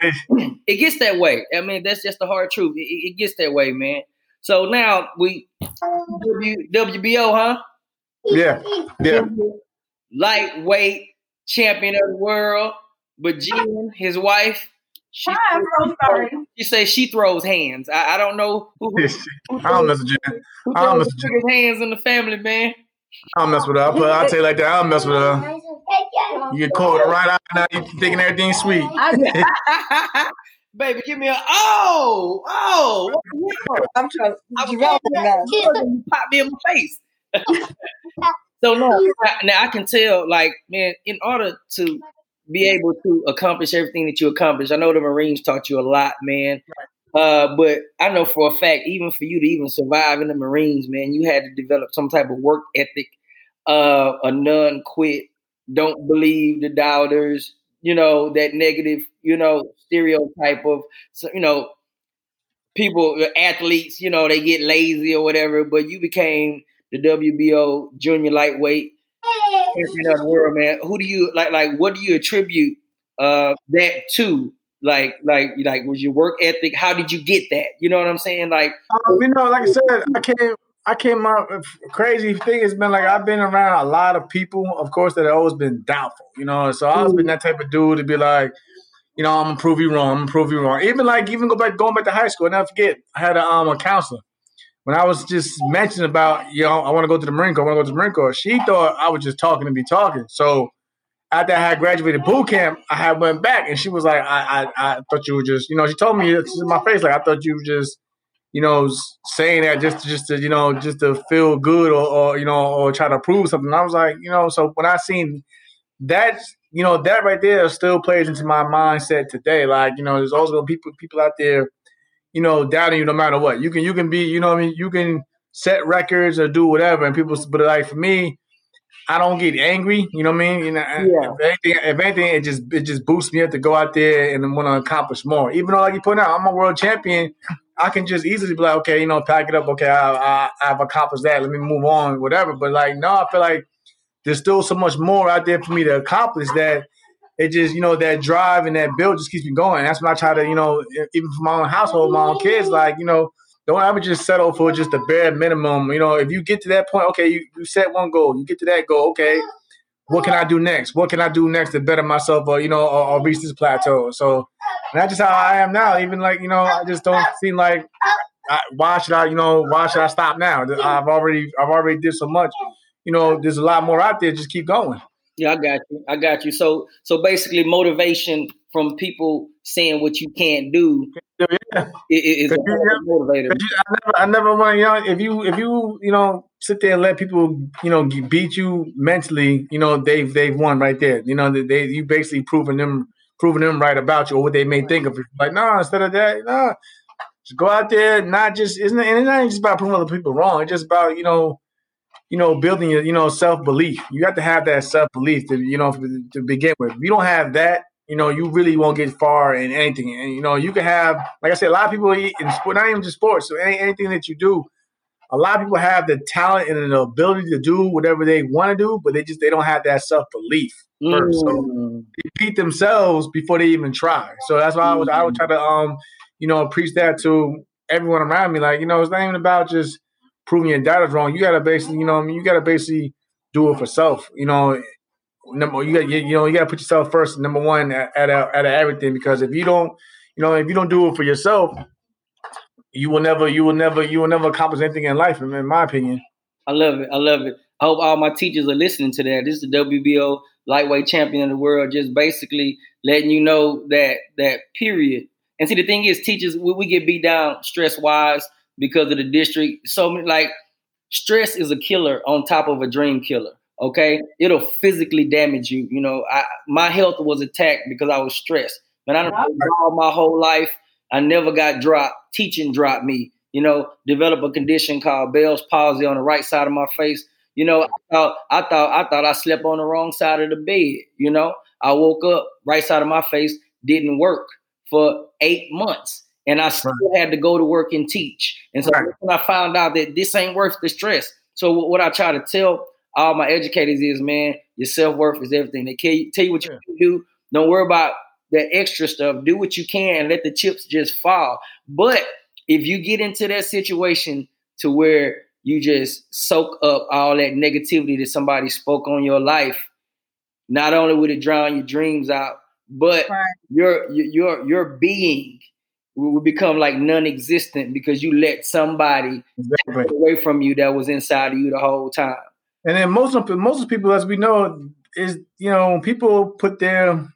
*laughs* *clears throat* it gets that way. I mean, that's just the hard truth. It, it it gets that way, man. So now we w, WBO, huh? Yeah, yeah. Lightweight champion of the world. But Jen, his wife, she, I'm so sorry. she say she throws hands. I, I don't know who, who, *laughs* I don't mess with Jen. who I don't mess the biggest hands in the family, man. I don't mess with her. I'll, put, I'll tell you like that. I don't mess with her. You get caught with *laughs* right out now. You thinking everything's sweet. *laughs* Baby, give me a oh, oh. what the hell? I'm trying I to was develop that. you pop me in my face. So no, now I can tell, like, man, in order to be able to accomplish everything that you accomplish, I know the Marines taught you a lot, man. Uh, but I know for a fact, even for you to even survive in the Marines, man, you had to develop some type of work ethic, uh, a non quit, don't believe the doubters, you know, that negative, you know, stereotype of, you know, people, athletes, you know, they get lazy or whatever, but you became the WBO junior lightweight champion of the world, man. Who do you like? Like, what do you attribute uh that to? Like, like, like, was your work ethic? How did you get that? You know what I'm saying? Like, Um, you know, like I said, I came, I came up. Crazy thing has been like I've been around a lot of people, of course, that have always been doubtful. You know, so I've been that type of dude to be like, you know, I'm gonna prove you wrong. I'm gonna prove you wrong. Even like, even go back, going back to high school. and I never forget. I had a um a counselor when I was just mentioning about, you know, I want to go to the Marine Corps. I want to go to the Marine Corps. She thought I was just talking to be talking. So after I had graduated boot camp, I had went back and she was like, I, I, I thought you were just, you know, she told me it's in my face, like, I thought you were just, you know, saying that just, just to, you know, just to feel good or, or, you know, or try to prove something. I was like, you know, so when I seen that, you know, that right there still plays into my mindset today. Like, you know, there's always also people, people out there, you know, doubting you no matter what. You can you can be, you know, what I mean, you can set records or do whatever, and people. But like for me, I don't get angry. You know what I mean? You know, Yeah. if anything, if anything, it just it just boosts me up to go out there and want to accomplish more. Even though, like you put out, I'm a world champion. I can just easily be like, okay, you know, pack it up. Okay, I, I, I've accomplished that. Let me move on, whatever. But like, no, I feel like there's still so much more out there for me to accomplish that it just, you know, that drive and that build just keeps me going. That's when I try to, you know, even for my own household, my own kids, like, you know, don't ever just settle for just the bare minimum. You know, if you get to that point, okay, you, you set one goal, you get to that goal, okay, what can I do next? What can I do next to better myself or, you know, or, or reach this plateau? So that's just how I am now. Even like, you know, I just don't seem like I, why should I, you know, why should I stop now? I've already I've already did so much. You know, there's a lot more out there. Just keep going. Yeah, I got you. I got you. So so basically motivation from people saying what you can't do Yeah. is a motivator. You- I never, I never want you know if you if you you know sit there and let people you know beat you mentally, you know they've they've won right there. You know they, they you basically proving them proving them right about you or what they may think of you. Like no, instead of that, no, just go out there. Not just isn't it, and it's not just about proving other people wrong. It's just about you know you know building your you know self belief. You have to have that self belief to you know to begin with. If you don't have that. You know, you really won't get far in anything. And you know, you can have, like I said, a lot of people in sport, not even just sports. So any, anything that you do, a lot of people have the talent and the ability to do whatever they want to do, but they just they don't have that self belief first. So Mm. they beat themselves before they even try. So that's why I was I would try to um you know preach that to everyone around me. Like you know, it's not even about just proving your data's wrong. You gotta basically you know I mean you gotta basically do it for self. You know. Number you got you, know you got to put yourself first, number one at at, at everything because if you don't you know if you don't do it for yourself, you will never you will never you will never accomplish anything in life. In my opinion. I love it. I love it. I hope all my teachers are listening to that. This is the WBO lightweight champion of the world, just basically letting you know that that period. And see, the thing is, teachers we, we get beat down stress wise because of the district. So many like stress is a killer on top of a dream killer. Okay, it'll physically damage you. You know, I, my health was attacked because I was stressed. But I don't all my whole life. I never got dropped. Teaching dropped me. You know, develop a condition called Bell's palsy on the right side of my face. You know, I thought I thought I thought I slept on the wrong side of the bed. You know, I woke up right side of my face didn't work for eight months, and I still had to go to work and teach. And so Right. when I found out that this ain't worth the stress. So what I try to tell all my educators is, man, your self worth is everything. They tell you, tell you what you Yeah. can do. Don't worry about that extra stuff. Do what you can and let the chips just fall. But if you get into that situation to where you just soak up all that negativity that somebody spoke on your life, not only would it drown your dreams out, but Right. your your your being will become like non-existent because you let somebody Exactly. away from you that was inside of you the whole time. And then most of most of the people, as we know, is you know when people put their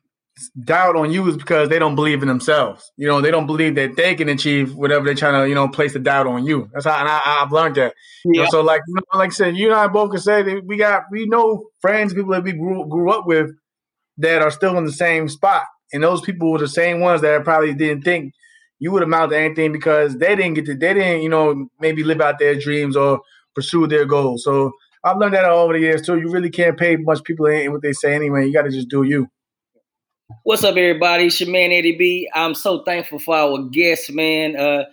doubt on you is because they don't believe in themselves. You know, they don't believe that they can achieve whatever they're trying to you know place the doubt on you. That's how and I, I've learned that. You know, so like you know, like I said, you and I both can say that we got we know friends, people that we grew grew up with that are still in the same spot, and those people were the same ones that probably didn't think you would amount to anything because they didn't get to they didn't you know maybe live out their dreams or pursue their goals. So I've learned that over the years too. You really can't pay much people in what they say anyway. You got to just do you. What's up, everybody? It's your man Eddie B. I'm so thankful for our guest, man. Uh,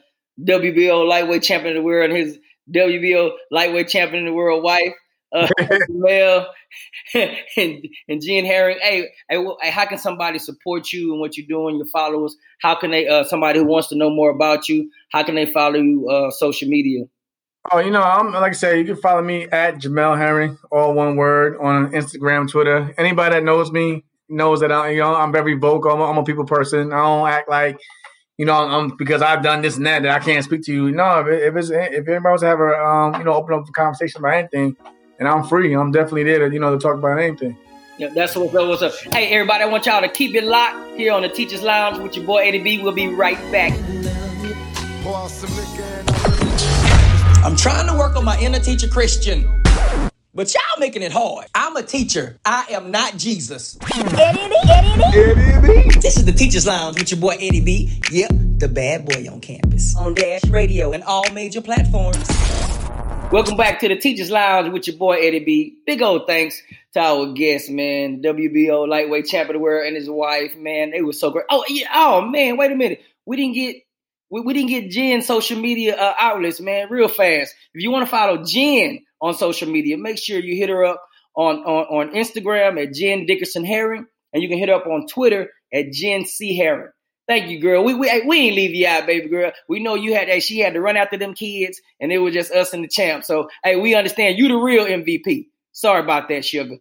WBO lightweight champion of the world, and his WBO lightweight champion of the world wife, uh, *laughs* *laughs* Mel *laughs* and and Jen Herring. Hey, hey, hey, how can somebody support you and what you're doing? Your followers? How can they? Uh, somebody who wants to know more about you, how can they follow you? Uh, social media. Oh, you know, I'm like I said, you can follow me at Jamel Herring, all one word, on Instagram, Twitter. Anybody that knows me knows that I, you know, I'm very vocal. I'm a, I'm a people person. I don't act like, you know, I'm because I've done this and that that I can't speak to you. No, if, it, if it's if anybody wants to have a, um, you know, open up a conversation about anything, and I'm free. I'm definitely there to, you know, to talk about anything. Yeah, that's what's up. What's up? Hey, everybody, I want y'all to keep it locked here on the Teachers Lounge with your boy Eddie B. We'll be right back. I'm trying to work on my inner teacher Christian. But y'all making it hard. I'm a teacher. I am not Jesus. Eddie B. Eddie B. This is the Teacher's Lounge with your boy Eddie B. Yep, the bad boy on campus. On Dash Radio and all major platforms. Welcome back to the Teachers Lounge with your boy Eddie B. Big old thanks to our guest, man, WBO lightweight champion of the world and his wife, man. They were so great. Oh yeah, oh man, wait a minute. We didn't get we, we didn't get Jen social media uh, outlets, man, real fast. If you want to follow Jen on social media, make sure you hit her up on, on, on Instagram at Jen Dickerson Herring, and you can hit her up on Twitter at Jen C Herring. Thank you, girl. We, we we ain't leave you out, baby girl. We know you had that. She had to run after them kids, and it was just us and the champ. So hey, we understand you the real MVP. Sorry about that, sugar.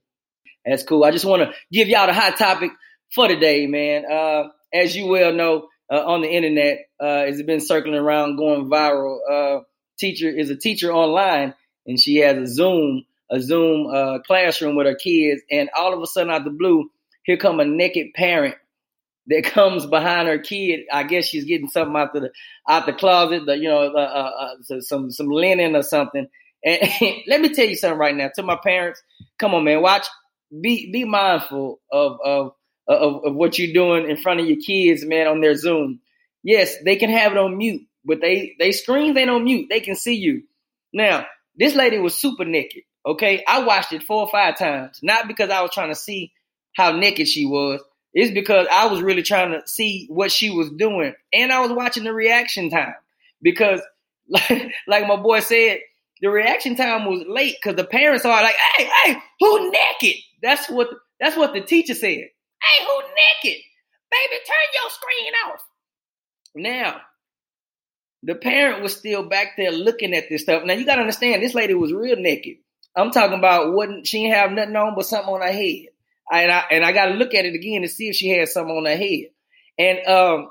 That's cool. I just want to give y'all the hot topic for today, man. Uh, as you well know, uh, on the internet, uh, it's been circling around, going viral. Uh, teacher is a teacher online, and she has a Zoom a Zoom uh, classroom with her kids, and all of a sudden, out of the blue, here come a naked parent that comes behind her kid. I guess she's getting something out the out the closet, the, you know, uh, uh, uh, some some linen or something. And *laughs* let me tell you something right now to my parents. Come on, man, watch. Be be mindful of of of, of what you're doing in front of your kids, man, on their Zoom. Yes, they can have it on mute, but they they screens ain't on mute. They can see you. Now, this lady was super naked. Okay, I watched it four or five times, not because I was trying to see how naked she was. It's because I was really trying to see what she was doing, and I was watching the reaction time because, *laughs* like, like my boy said, the reaction time was late because the parents are like, "Hey, hey, who naked?" That's what that's what the teacher said. Hey, who naked? Baby, turn your screen off. Now, the parent was still back there looking at this stuff. Now you gotta understand, this lady was real naked. I'm talking about wasn't she didn't have nothing on but something on her head. And I and I got to look at it again to see if she had something on her head. And um,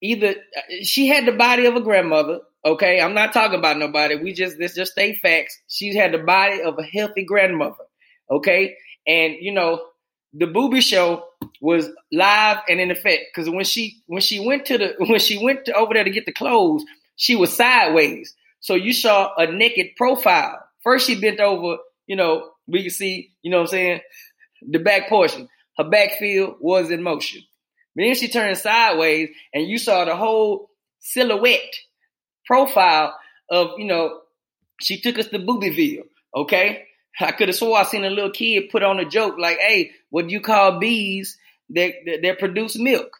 either she had the body of a grandmother. Okay, I'm not talking about nobody. We just this just state facts. She had the body of a healthy grandmother. Okay, and you know the booby show was live and in effect because when she when she went to the *laughs* when she went to over there to get the clothes, she was sideways. So you saw a naked profile. First she bent over, you know, we can see, you know what I'm saying, the back portion. Her back field was in motion. But then she turned sideways and you saw the whole silhouette profile of, you know, she took us to Boobyville, okay? I could have swore I seen a little kid put on a joke like, hey, what do you call bees that, that, that produce milk?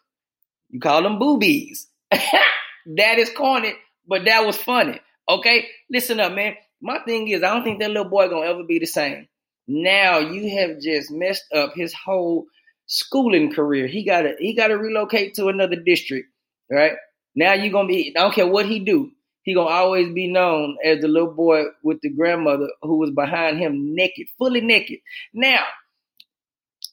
You call them boobies. *laughs* that is corny, but that was funny. Okay? Listen up, man. My thing is, I don't think that little boy gonna ever be the same. Now you have just messed up his whole schooling career. He gotta he gotta relocate to another district, right? Now you're gonna be I don't care what he do, he gonna always be known as the little boy with the grandmother who was behind him naked, fully naked. Now,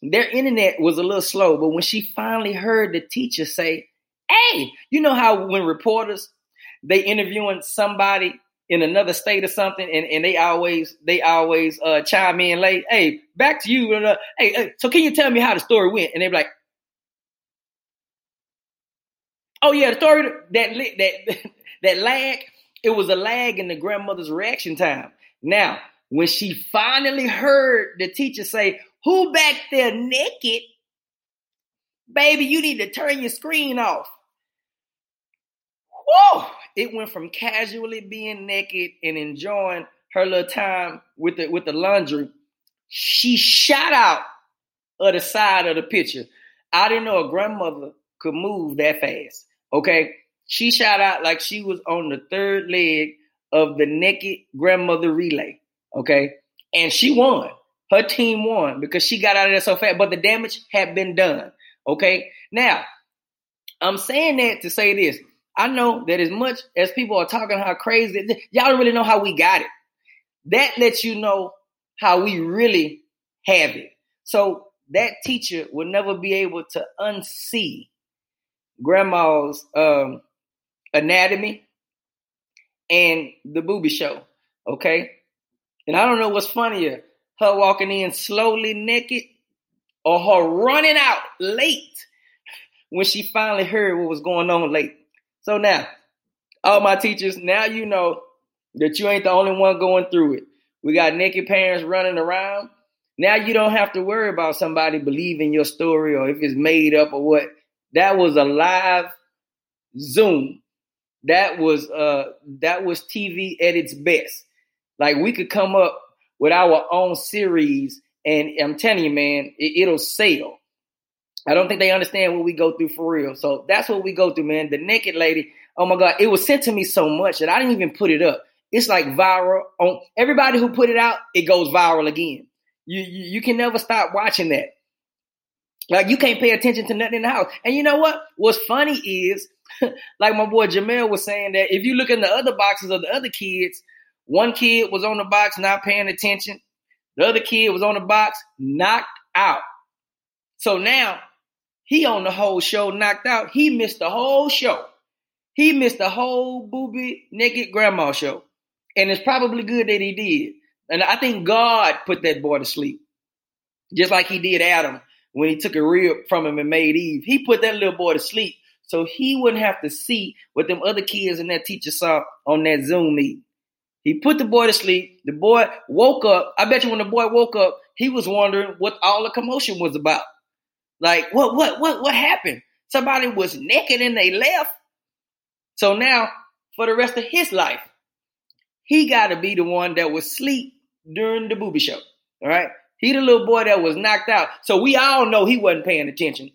their internet was a little slow, but when she finally heard the teacher say, Hey, you know how when reporters they interviewing somebody in another state or something, and, and they always they always uh, chime in late. Hey, back to you. Hey, hey, so can you tell me how the story went? And they're like, Oh yeah, the story that that *laughs* that lag. It was a lag in the grandmother's reaction time. Now, when she finally heard the teacher say, "Who back there naked?" Baby, you need to turn your screen off. Whoa! It went from casually being naked and enjoying her little time with the with the laundry. She shot out of the side of the picture. I didn't know a grandmother could move that fast. Okay. She shot out like she was on the third leg of the naked grandmother relay. Okay. And she won. Her team won because she got out of there so fast, but the damage had been done. Okay. Now, I'm saying that to say this. I know that as much as people are talking how crazy, y'all don't really know how we got it. That lets you know how we really have it. So that teacher will never be able to unsee grandma's um, anatomy and the booby show. Okay. And I don't know what's funnier, her walking in slowly naked or her running out late when she finally heard what was going on late. So now, all my teachers, now you know that you ain't the only one going through it. We got naked parents running around. Now you don't have to worry about somebody believing your story or if it's made up or what. That was a live Zoom. That was uh that was TV at its best. Like we could come up with our own series, and I'm telling you, man, it, it'll sell. I don't think they understand what we go through for real. So that's what we go through, man. The naked lady, oh my God, it was sent to me so much that I didn't even put it up. It's like viral on everybody who put it out, it goes viral again. You, you, you can never stop watching that. Like you can't pay attention to nothing in the house. And you know what? What's funny is, *laughs* like my boy Jamel was saying that if you look in the other boxes of the other kids, one kid was on the box not paying attention. The other kid was on the box knocked out. So now he on the whole show knocked out. He missed the whole show. He missed the whole booby naked grandma show. And it's probably good that he did. And I think God put that boy to sleep. Just like he did Adam when he took a rib from him and made Eve. He put that little boy to sleep so he wouldn't have to see what them other kids and that teacher saw on that Zoom meeting. He put the boy to sleep. The boy woke up. I bet you when the boy woke up, he was wondering what all the commotion was about. Like, what, what, what, what happened? Somebody was naked and they left. So now, for the rest of his life, he got to be the one that was asleep during the booby show. All right. He the little boy that was knocked out. So we all know he wasn't paying attention.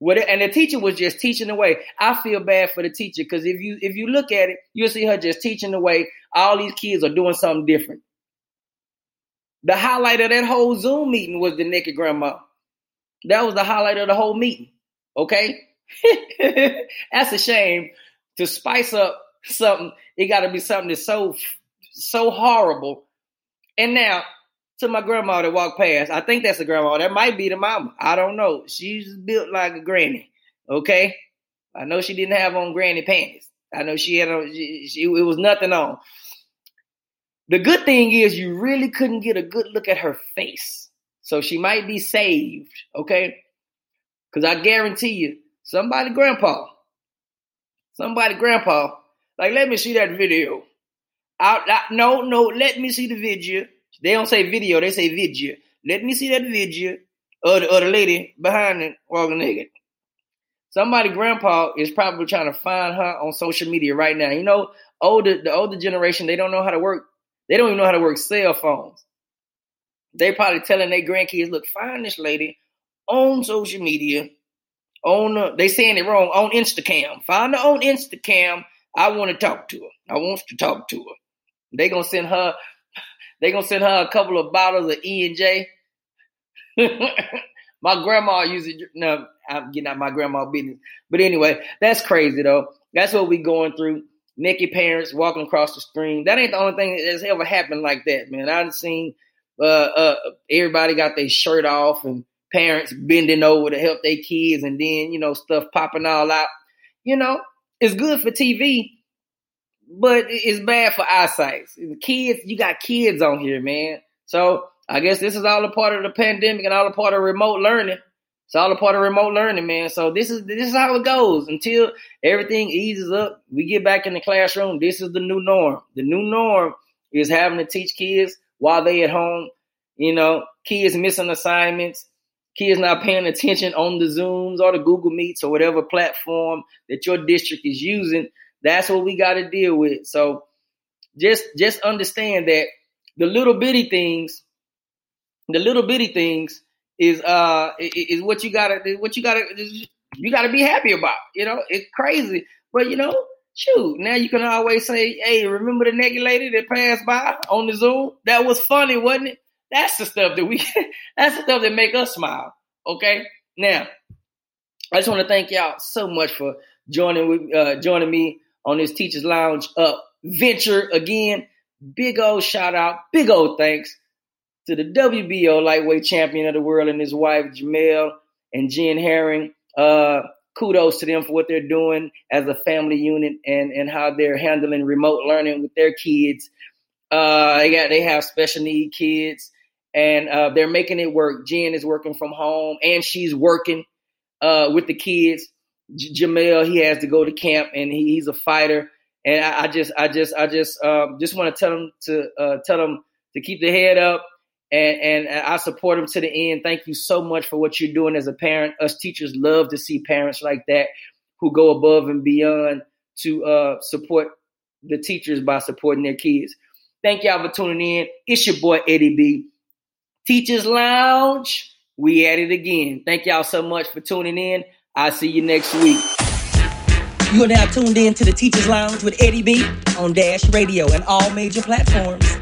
And the teacher was just teaching away. I feel bad for the teacher because if you if you look at it, you'll see her just teaching away. All these kids are doing something different. The highlight of that whole Zoom meeting was the naked grandma. That was the highlight of the whole meeting. Okay? *laughs* that's a shame. To spice up something, it got to be something that's so so horrible. And now to my grandma that walked past, I think that's a grandma. That might be the mama. I don't know. She's built like a granny. Okay, I know she didn't have on granny panties. I know she had on. She, she, it was nothing on. The good thing is you really couldn't get a good look at her face. So she might be saved, okay? Because I guarantee you, somebody grandpa, somebody grandpa, like, let me see that video. I, I, no, no, let me see the video. They don't say video, they say video. Let me see that video of the, of the lady behind it walking naked. Somebody grandpa is probably trying to find her on social media right now. You know, older the older generation, they don't know how to work, they don't even know how to work cell phones they probably telling their grandkids, look, find this lady on social media, on uh, they saying it wrong, on Instacam. Find her on Instacam. I want to talk to her. I want to talk to her. They gonna send her, they gonna send her a couple of bottles of E and J. *laughs* my grandma used it. No, I'm getting out my grandma business. But anyway, that's crazy though. That's what we going through. Naked parents walking across the stream. That ain't the only thing that's ever happened like that, man. I've seen uh, uh, everybody got their shirt off and parents bending over to help their kids and then, you know, stuff popping all out. You know, it's good for TV, but it's bad for eyesight. Kids, you got kids on here, man. So I guess this is all a part of the pandemic and all a part of remote learning. It's all a part of remote learning, man. So this is this is how it goes until everything eases up. We get back in the classroom. This is the new norm. The new norm is having to teach kids while they at home. You know, kids missing assignments, kids not paying attention on the Zooms or the Google Meets or whatever platform that your district is using. That's what we got to deal with. So just just understand that the little bitty things, the little bitty things is uh is what you gotta what you gotta you gotta be happy about. You know, it's crazy, but you know shoot, now you can always say, hey, remember the naked lady that passed by on the Zoom? That was funny, wasn't it? That's the stuff that we, *laughs* that's the stuff that make us smile. Okay. Now, I just want to thank y'all so much for joining with, uh, joining me on this Teachers Lounge up venture again. Big old shout out, big old thanks to the WBO lightweight champion of the world and his wife Jamel and Jen Herring. Uh, kudos to them for what they're doing as a family unit and, and how they're handling remote learning with their kids. Uh, they got they have special need kids and uh, they're making it work. Jen is working from home and she's working uh, with the kids. J- Jamel he has to go to camp and he, he's a fighter. And I, I, just I just I just um, just want to tell them to uh, tell them to keep the head up. And, and, I support them to the end. Thank you so much for what you're doing as a parent. Us teachers love to see parents like that who go above and beyond to uh, support the teachers by supporting their kids. Thank y'all for tuning in. It's your boy Eddie B. Teachers Lounge. We at it again. Thank y'all so much for tuning in. I'll see you next week. You are now tuned in to the Teachers Lounge with Eddie B on Dash Radio and all major platforms.